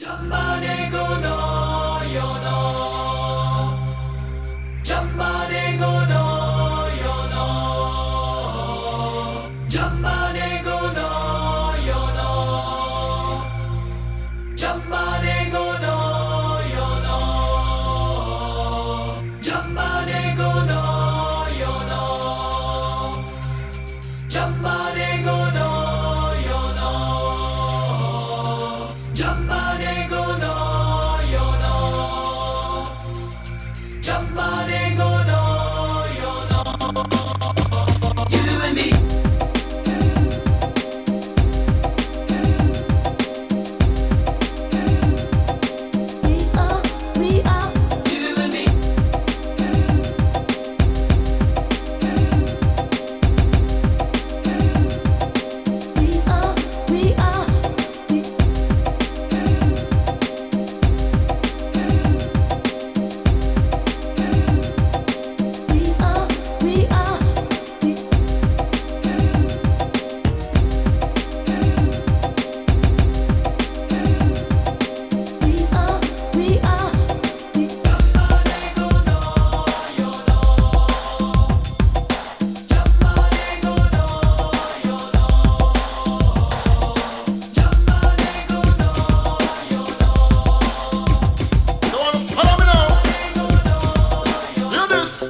You It